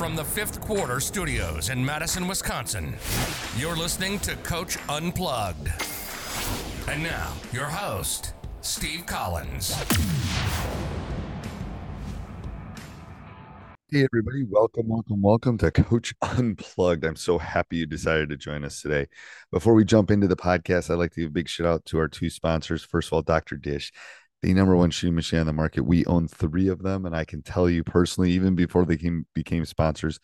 From the fifth quarter studios in Madison, Wisconsin, you're listening to Coach Unplugged. And now, your host, Steve Collins. Hey, everybody. Welcome, welcome, welcome to Coach Unplugged. I'm so happy you decided to join us today. Before we jump into the podcast, I'd like to give a big shout out to our two sponsors. First of all, Dr. Dish, the number one shooting machine on the market. We own three of them, and I can tell you personally, even before they came, became sponsors,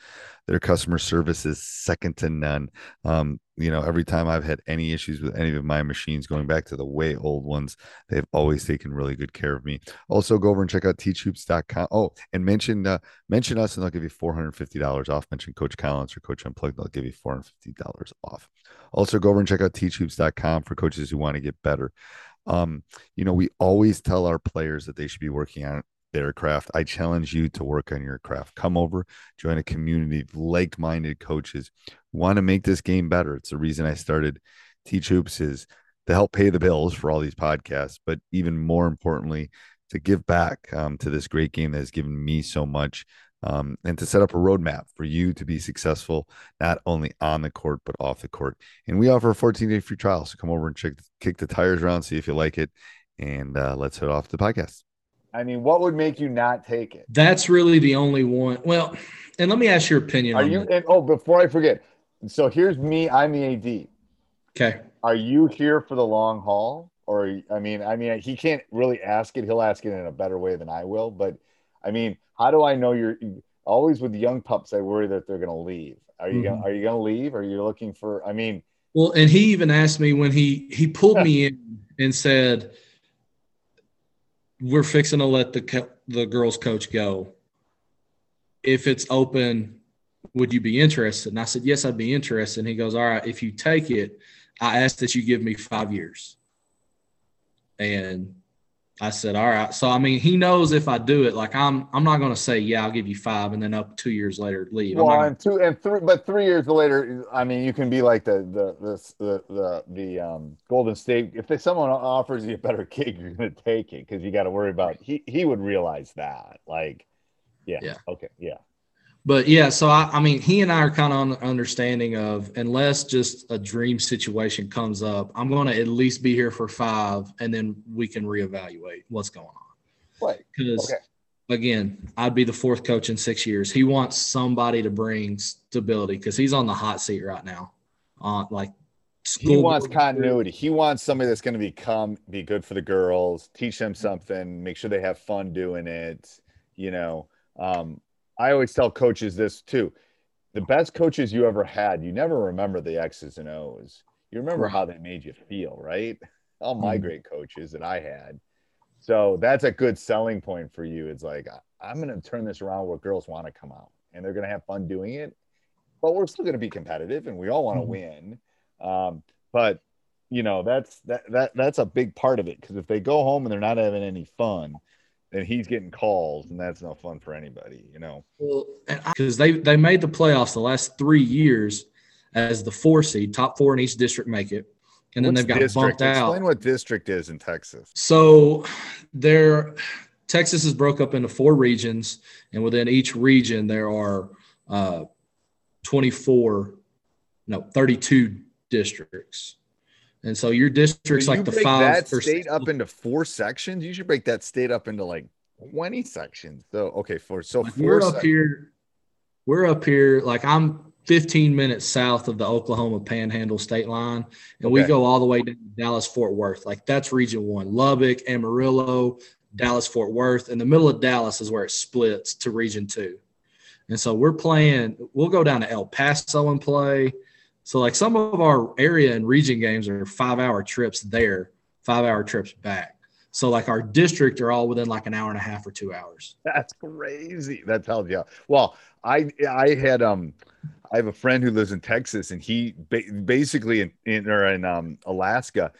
their customer service is second to none. Um, you know, every time I've had any issues with any of my machines, going back to the way old ones, they've always taken really good care of me. Also, go over and check out teachhoops.com. Oh, and mention uh, mention us, and they'll give you four hundred fifty dollars off. Mention Coach Collins or Coach Unplugged, they'll give you four hundred fifty dollars off. Also, go over and check out teachhoops.com for coaches who want to get better. Um, you know, we always tell our players that they should be working on their craft. I challenge you to work on your craft. Come over, join a community of like-minded coaches want to make this game better. It's the reason I started Teach Hoops is to help pay the bills for all these podcasts, but even more importantly, to give back um, to this great game that has given me so much um, and to set up a roadmap for you to be successful not only on the court but off the court. And we offer a 14 day free trial, so come over and check kick the tires around, see if you like it, and uh, let's head off the podcast. I mean, what would make you not take it? That's really the only one. Well, and let me ask your opinion. Are you? And, oh, before I forget, so here's me. I'm the AD. Okay. Are you here for the long haul? Or I mean, I mean, he can't really ask it. He'll ask it in a better way than I will. But I mean, how do I know you're always with young pups? I worry that they're going to leave. Are you mm-hmm. gonna, are you going to leave? Are you looking for? I mean, well, and he even asked me when he he pulled me in and said, "We're fixing to let the the girls' coach go. If it's open, would you be interested?" And I said, "Yes, I'd be interested." And he goes, "All right, if you take it, I ask that you give me five years." And I said, all right. So I mean, he knows if I do it, like I'm, I'm not going to say, yeah, I'll give you five, and then up two years later leave. Well, and two and three, but three years later, I mean, you can be like the the the the the, the um, Golden State. If someone offers you a better gig, you're going to take it because you got to worry about. He he would realize that, like, yeah, yeah, okay, yeah but yeah, so I, I mean, he and I are kind of on the understanding of unless just a dream situation comes up, I'm going to at least be here for five, and then we can reevaluate what's going on. Right. Because okay. again, I'd be the fourth coach in six years. He wants somebody to bring stability because he's on the hot seat right now. On uh, like he wants continuity. He wants somebody that's going to become be good for the girls, teach them something, make sure they have fun doing it. You know, um, I always tell coaches this too. The best coaches you ever had, you never remember the X's and O's. You remember how they made you feel, right? All my mm great coaches that I had. So that's a good selling point for you. It's like, I'm going to turn this around where girls want to come out and they're going to have fun doing it, but we're still going to be competitive and we all want to mm win. Um, but you know, that's that, that, that's a big part of it. Cause if they go home and they're not having any fun, and he's getting calls, and that's not fun for anybody, you know. Well, because they they made the playoffs the last three years as the four seed, top four in each district make it, and then they've got district? bumped out. Explain what district is in Texas. So, there, Texas is broke up into four regions, and within each region there are uh, twenty four, no, thirty two districts. And so your district's so like the five that state up into four sections. You should break that state up into like 20 sections. So okay, for so Like, four we're up here. We're up here. Like I'm 15 minutes south of the Oklahoma Panhandle state line, and we go all the way down to Dallas Fort Worth. Like that's Region One. Lubbock, Amarillo, Dallas Fort Worth. In the middle of Dallas is where it splits to Region Two. And so we're playing. We'll go down to El Paso and play. So like some of our area and region games are five hour trips there, five hour trips back. So like our district are all within like an hour and a half or two hours. That's crazy. That tells you. Well, I I had um I have a friend who lives in Texas and he ba- basically in, in or in um Alaska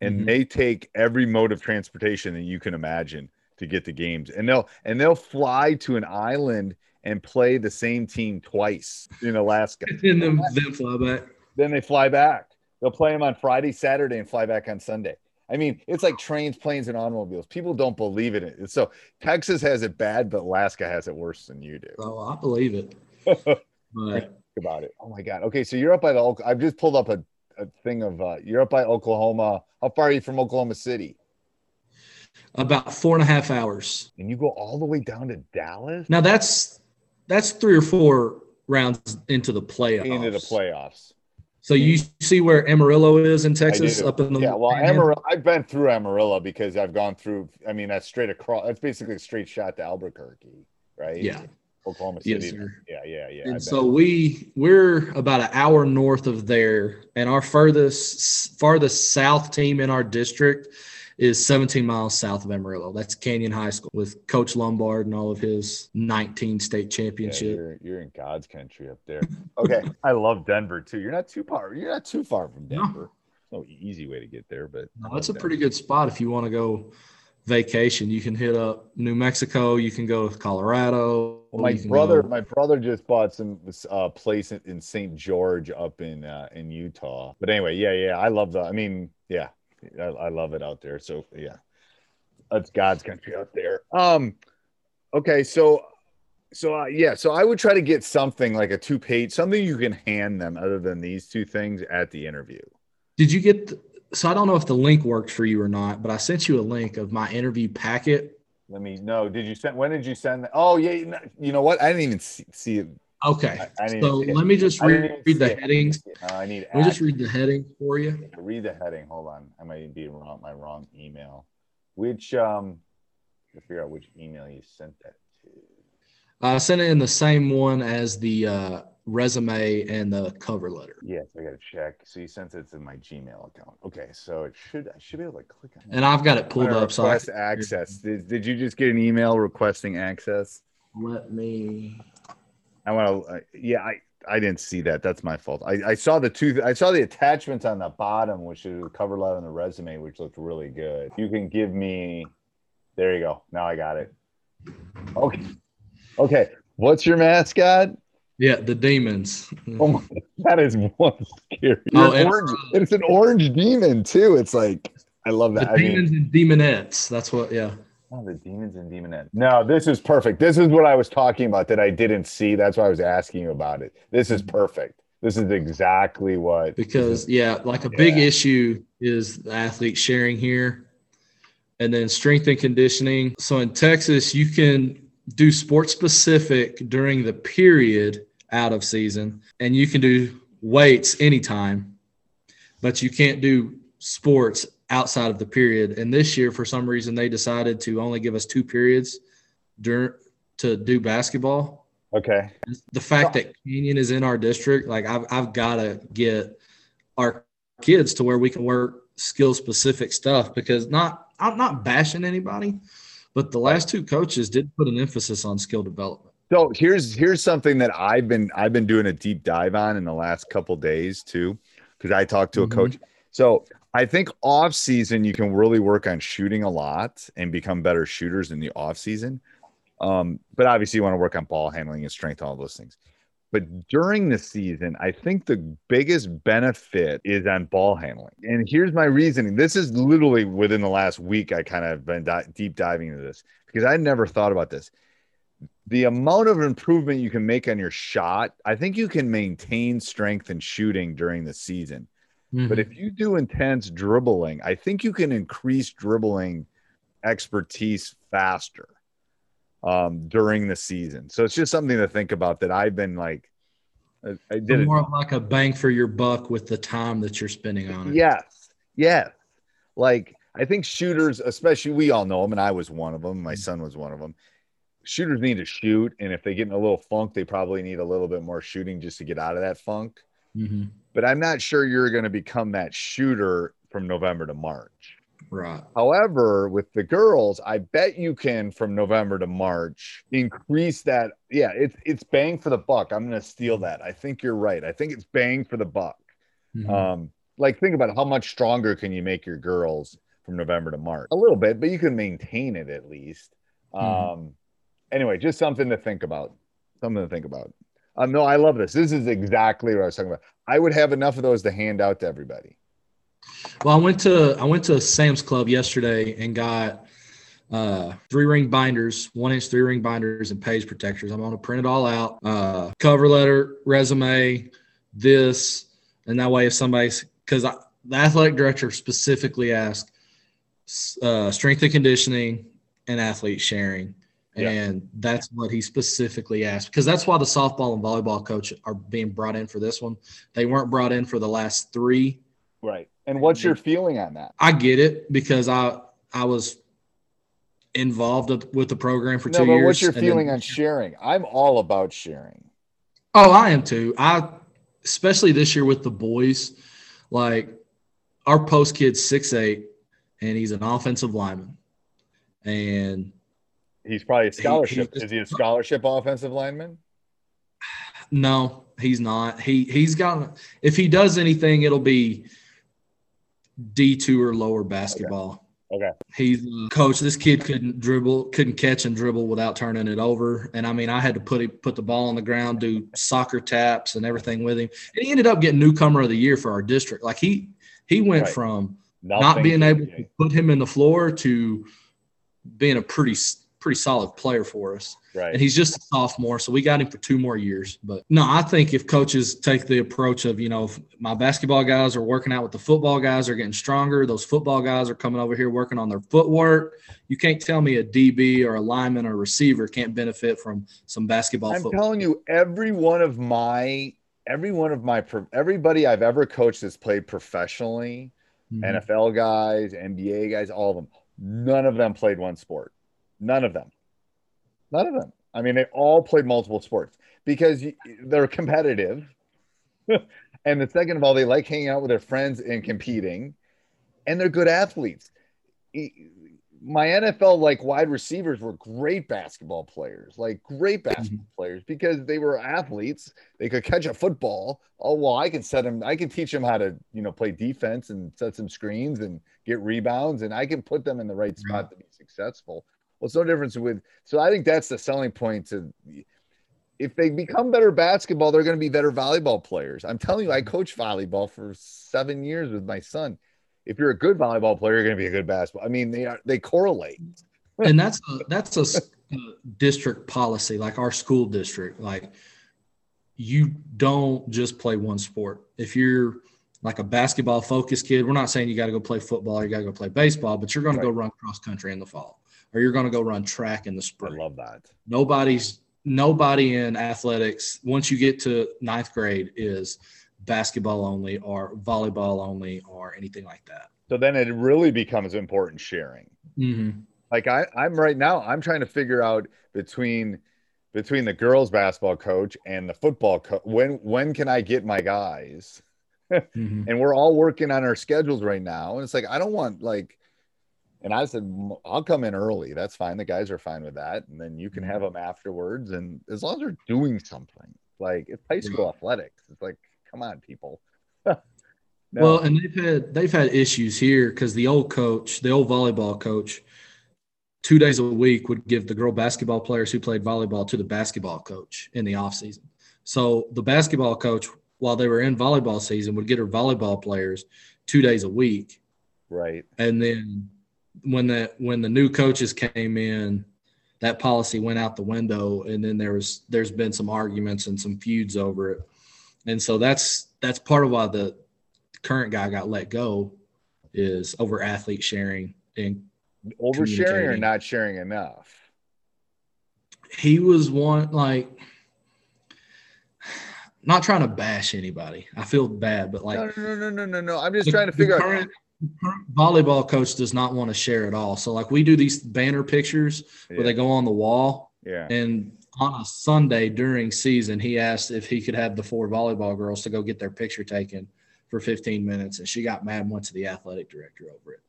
and Mhm. they take every mode of transportation that you can imagine to get to games. And they'll and they'll fly to an island and play the same team twice in Alaska. and then, then fly back. then they fly back. They'll play them on Friday, Saturday, and fly back on Sunday. I mean, it's like trains, planes, and automobiles. People don't believe in it. So Texas has it bad, but Alaska has it worse than you do. Oh, I believe it. But Think about it. Oh my God. Okay, so you're up by the. I've just pulled up a, a thing of. Uh, you're up by Oklahoma. How far are you from Oklahoma City? about four and a half hours. And you go all the way down to Dallas Now that's that's three or four rounds into the playoffs. into the playoffs. So you see where Amarillo is in Texas, up in the yeah. Well, Amarillo. I've been through Amarillo because I've gone through. I mean, that's straight across. That's basically a straight shot to Albuquerque, right? Yeah. Oklahoma Yes, City. sir. yeah, yeah, yeah. And so we we're about an hour north of there, and our furthest farthest south team in our district is 17 miles south of Amarillo. That's Canyon High School with Coach Lombard and all of his 19 state Yeah, you're, you're in God's country up there. Okay, I love Denver too. You're not too far. You're not too far from No. Denver. No easy way to get there, but No, that's a pretty good spot if you want to go vacation. You can hit up New Mexico. You can go to Colorado. Well, my brother, go- my brother just bought some uh, place in, in St. George up in uh, in Utah. But anyway, yeah, yeah, I love the. I mean, yeah, I, I love it out there. So yeah, that's God's country out there. Um, okay, so so uh, yeah, so I would try to get something like a two page, something you can hand them other than these two things at the interview. Did you get? The, so I don't know if the link worked for you or not, but I sent you a link of my interview packet. Let me know. Did you send? When did you send that? Oh yeah. You know, what? I didn't even see, see it. Okay, I, I so even see it. let me just read, read the it. headings. Uh, I need. Let me just read the headings for you. read the heading. Hold on. I might be wrong. My wrong email. Which um, to figure out which email you sent that to. I sent it in the same one as the uh, resume and the cover letter. Yes, I gotta check. So you sent it to my Gmail account. Okay, so it should. I should be able to click on. it. And I've got it pulled up. So I access. Did, did you just get an email requesting access? let me. I want to. Uh, yeah, I I didn't see that. That's my fault. I, I saw the two. I saw the attachments on the bottom, which is the cover letter and the resume, which looked really good. You can give me. There you go. Now I got it. Okay. Okay. What's your mascot? Yeah, the demons. Oh my, that is one scary. Oh, It's, and- orange, it's an orange demon too. It's like I love the that. I mean, demons and demonettes. That's what. Yeah. Oh, the demons and demon demonette. No, this is perfect. This is what I was talking about that I didn't see. That's why I was asking you about it. This is mm-hmm. perfect. This is exactly what because yeah like a big issue is the athlete sharing here and then strength and conditioning so in texas you can do sports specific during the period out of season and you can do weights anytime but you can't do sports outside of the period and this year for some reason they decided to only give us two periods during to do basketball Okay. the fact that Canyon is in our district, like I've I've got to get our kids to where we can work skill specific stuff because not I'm not bashing anybody, but the last two coaches did put an emphasis on skill development. So here's here's something that I've been I've been doing a deep dive on in the last couple days too, because I talked to a Mhm. coach. So I think off season you can really work on shooting a lot and become better shooters in the off season. Um, but obviously you want to work on ball handling and strength, all those things. But during the season, I think the biggest benefit is on ball handling. And here's my reasoning. This is literally within the last week I kind of been di- deep diving into this because I never thought about this the amount of improvement you can make on your shot, I think you can maintain strength and shooting during the season. But if you do intense dribbling, I think you can increase dribbling expertise faster. um, during the season. So it's just something to think about that I've been like, I, I did it. more of like a bang for your buck with the time that you're spending on it. Yes. Yes. Like I think shooters, especially we all know them, and I was one of them. My son was one of them. Shooters need to shoot, and if they get in a little funk, they probably need a little bit more shooting just to get out of that funk. Mhm. But I'm not sure you're going to become that shooter from November to March. Right. However, with the girls, I bet you can from November to March increase that. Yeah, it's it's bang for the buck. I'm going to steal that. I think you're right. I think it's bang for the buck. Mhm. Um, like think about how much stronger can you make your girls from November to March? A little bit, but you can maintain it at least. Um, Mhm. anyway, just something to think about. Something to think about. Um, no, I love this. This is exactly what I was talking about. I would have enough of those to hand out to everybody. Well, I went to I went to Sam's Club yesterday and got uh, three ring binders, one inch three ring binders, and page protectors. I'm going to print it all out. Uh, cover letter, resume, this, and that way if somebody's because the athletic director specifically asked uh, strength and conditioning and athlete sharing. Yeah. And that's what he specifically asked because that's why the softball and volleyball coach are being brought in for this one. They weren't brought in for the last three Right. And what's your feeling on that? I get it because I I was involved with- the program for No, two but years. what's your and then- feeling on sharing? I'm all about sharing. Oh, I am too. I especially this year with the boys, like our post kid's six eight, and he's an offensive lineman, and He's probably a scholarship. just- Is he a scholarship offensive lineman? no, he's not. He he's got if he does anything, it'll be D two or lower basketball. Okay. He's a coach. This kid couldn't dribble, couldn't catch and dribble without turning it over. And I mean, I had to put him, put the ball on the ground, do soccer taps and everything with him. And he ended up getting newcomer of the year for our district. Like he he went Right. from not being able to put him in the floor to being a pretty pretty solid player for us. Right. And he's just a sophomore, so we got him for two more years. But no, I think if coaches take the approach of, you know, if my basketball guys are working out with the football guys, are getting stronger. Those football guys are coming over here working on their footwork. You can't tell me a DB or a lineman or receiver can't benefit from some basketball I'm football. telling you, every one of my, every one of my, everybody I've ever coached that's played professionally, Mhm. NFL guys, NBA guys, all of them, none of them played one sport. None of them. None of them. I mean, they all played multiple sports because they're competitive. and the second of all, they like hanging out with their friends and competing, and they're good athletes. My NFL like wide receivers were great basketball players, like great mm-hmm. basketball players because they were athletes. They could catch a football. Oh well, I can set them. I can teach them how to you know play defense and set some screens and get rebounds, and I can put them in the right mm-hmm. spot to be successful. Well, it's no difference with. So I think that's the selling point to. If they become better basketball, they're going to be better volleyball players. I'm telling you, I coached volleyball for seven years with my son. If you're a good volleyball player, you're going to be a good basketball. I mean, they are they correlate. and that's a, that's a, district policy, like our school district. Like you don't just play one sport. If you're like a basketball focused kid, we're not saying you got to go play football, or you got to go play baseball, but you're going to go run cross country in the fall, or you're going to go run track in the spring. I love that. Nobody's nobody in athletics once you get to ninth grade is basketball only or volleyball only or anything like that. So then it really becomes important sharing. Mm-hmm. Like I, I'm right now, I'm trying to figure out between between the girls basketball coach and the football coach when when can I get my guys? Mm-hmm. and we're all working on our schedules right now. And it's like I don't want like, and I said I'll come in early. That's fine. The guys are fine with that, and then you can mm-hmm. have them afterwards. And as long as they're doing something, like it's high school athletics. It's like, come on, people. No. Well, and they've had they've had issues here because the old coach, the old volleyball coach, two days a week would give the girl basketball players who played volleyball to the basketball coach in the off season. So the basketball coach, while they were in volleyball season, would get her volleyball players two days a week, right. and then when the when the new coaches came in, that policy went out the window, and then there was there's been some arguments and some feuds over it, and so that's that's part of why the current guy got let go is over athlete sharing and Oversharing or not sharing enough. he was one like not trying to bash anybody. I feel bad, but like no, no, no, no, no, no. I'm just trying to figure out. Volleyball coach does not want to share at all. So like we do these banner pictures where they go on the wall Yeah. and on a Sunday during season, he asked if he could have the four volleyball girls to go get their picture taken for 15 minutes. And she got mad and went to the athletic director over it.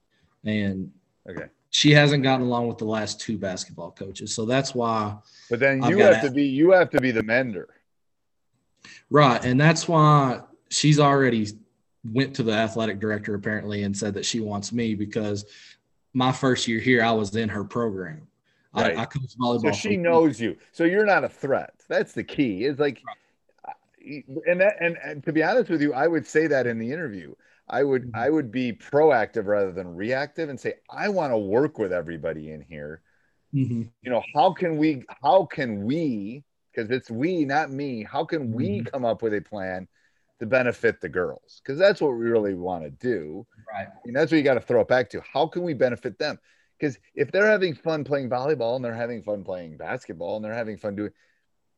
And Okay. she hasn't gotten along with the last two basketball coaches. So that's why, But then you have to be you have to be the mender. right. And that's why she's already went to the athletic director apparently and said that she wants me because my first year here, I was in her program. Right. I, I coached volleyball. So she knows you. So you're not a threat. That's the key. It's like and that and, and to be honest with you, I would say that in the interview. I would Mm-hmm. I would be proactive rather than reactive and say, I want to work with everybody in here. Mhm. You know, how can we how can we because it's we, not me, how can we Mhm. come up with a plan to benefit the girls? Because that's what we really want to do. Right. And that's what you got to throw it back to. How can we benefit them? Because if they're having fun playing volleyball and they're having fun playing basketball and they're having fun doing,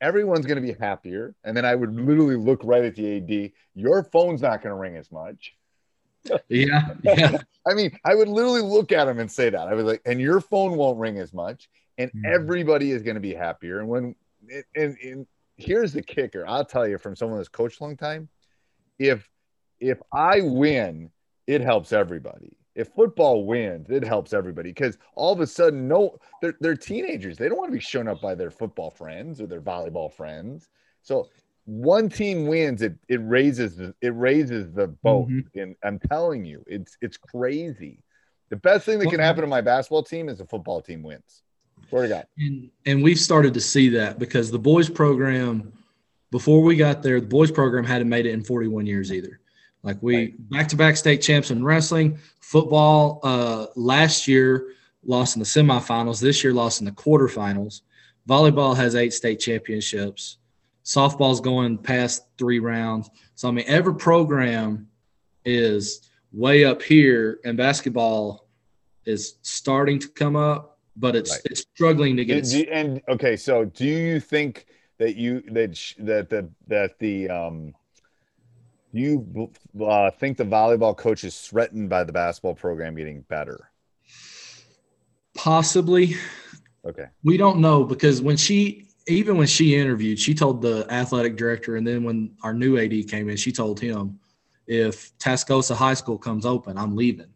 everyone's going to be happier. And then I would literally look right at the AD. Your phone's not going to ring as much. Yeah. Yeah. I mean, I would literally look at him and say that. I was like, and your phone won't ring as much, and Mhm. everybody is going to be happier. And when, and, and here's the kicker I'll tell you from someone that's coached a long time if, if I win, it helps everybody. If football wins, it helps everybody because all of a sudden, no, they're, they're teenagers. They don't want to be shown up by their football friends or their volleyball friends. So one team wins, it it raises it raises the boat. Mhm. And I'm telling you, it's it's crazy. The best thing that can happen to my basketball team is a football team wins. To God. And and we've started to see that because the boys program before we got there, the boys program hadn't made it in 41 years either. Like we back to back state champs in wrestling, football. Uh, last year lost in the semifinals. This year lost in the quarterfinals. Volleyball has eight state championships. Softball's going past three rounds. So I mean, every program is way up here, and basketball is starting to come up, but it's Right. it's struggling to get. And okay, so do you think that you that sh- that the that the um you uh, think the volleyball coach is threatened by the basketball program getting better? Possibly, Okay. we don't know because when she even when she interviewed, she told the athletic director, and then when our new AD came in, she told him, if Tascosa High School comes open, I'm leaving.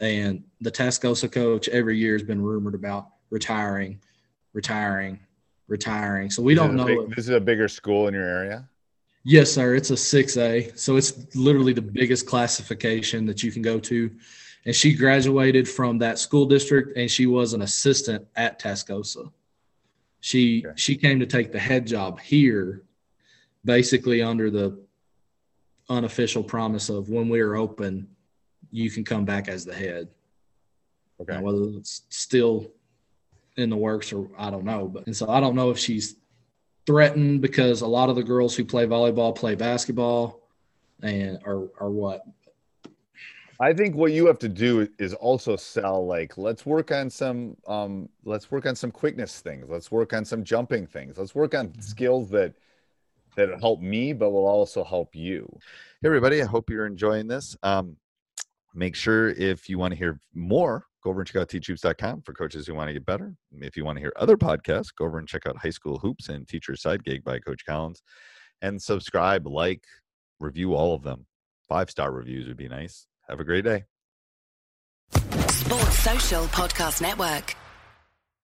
And the Tascosa coach every year has been rumored about retiring, retiring, retiring. So we This don't know. big- if- this is a bigger school in your area. Yes, sir. It's a 6A. So it's literally the biggest classification that you can go to. And she graduated from that school district and she was an assistant at Tascosa. She Okay. she came to take the head job here basically under the unofficial promise of when we are open, you can come back as the head. Okay. Now, whether it's still in the works or I don't know. But and so I don't know if she's threatened because a lot of the girls who play volleyball play basketball and or or what. I think what you have to do is also sell like let's work on some um let's work on some quickness things. Let's work on some jumping things. Let's work on skills that that help me but will also help you. Hey everybody, I hope you're enjoying this. Um make sure if you want to hear more, go over and check out teachhoops.com for coaches who want to get better. If you want to hear other podcasts, go over and check out High School Hoops and Teacher Side Gig by Coach Collins and subscribe, like, review all of them. Five star reviews would be nice. Have a great day. Sports Social Podcast Network.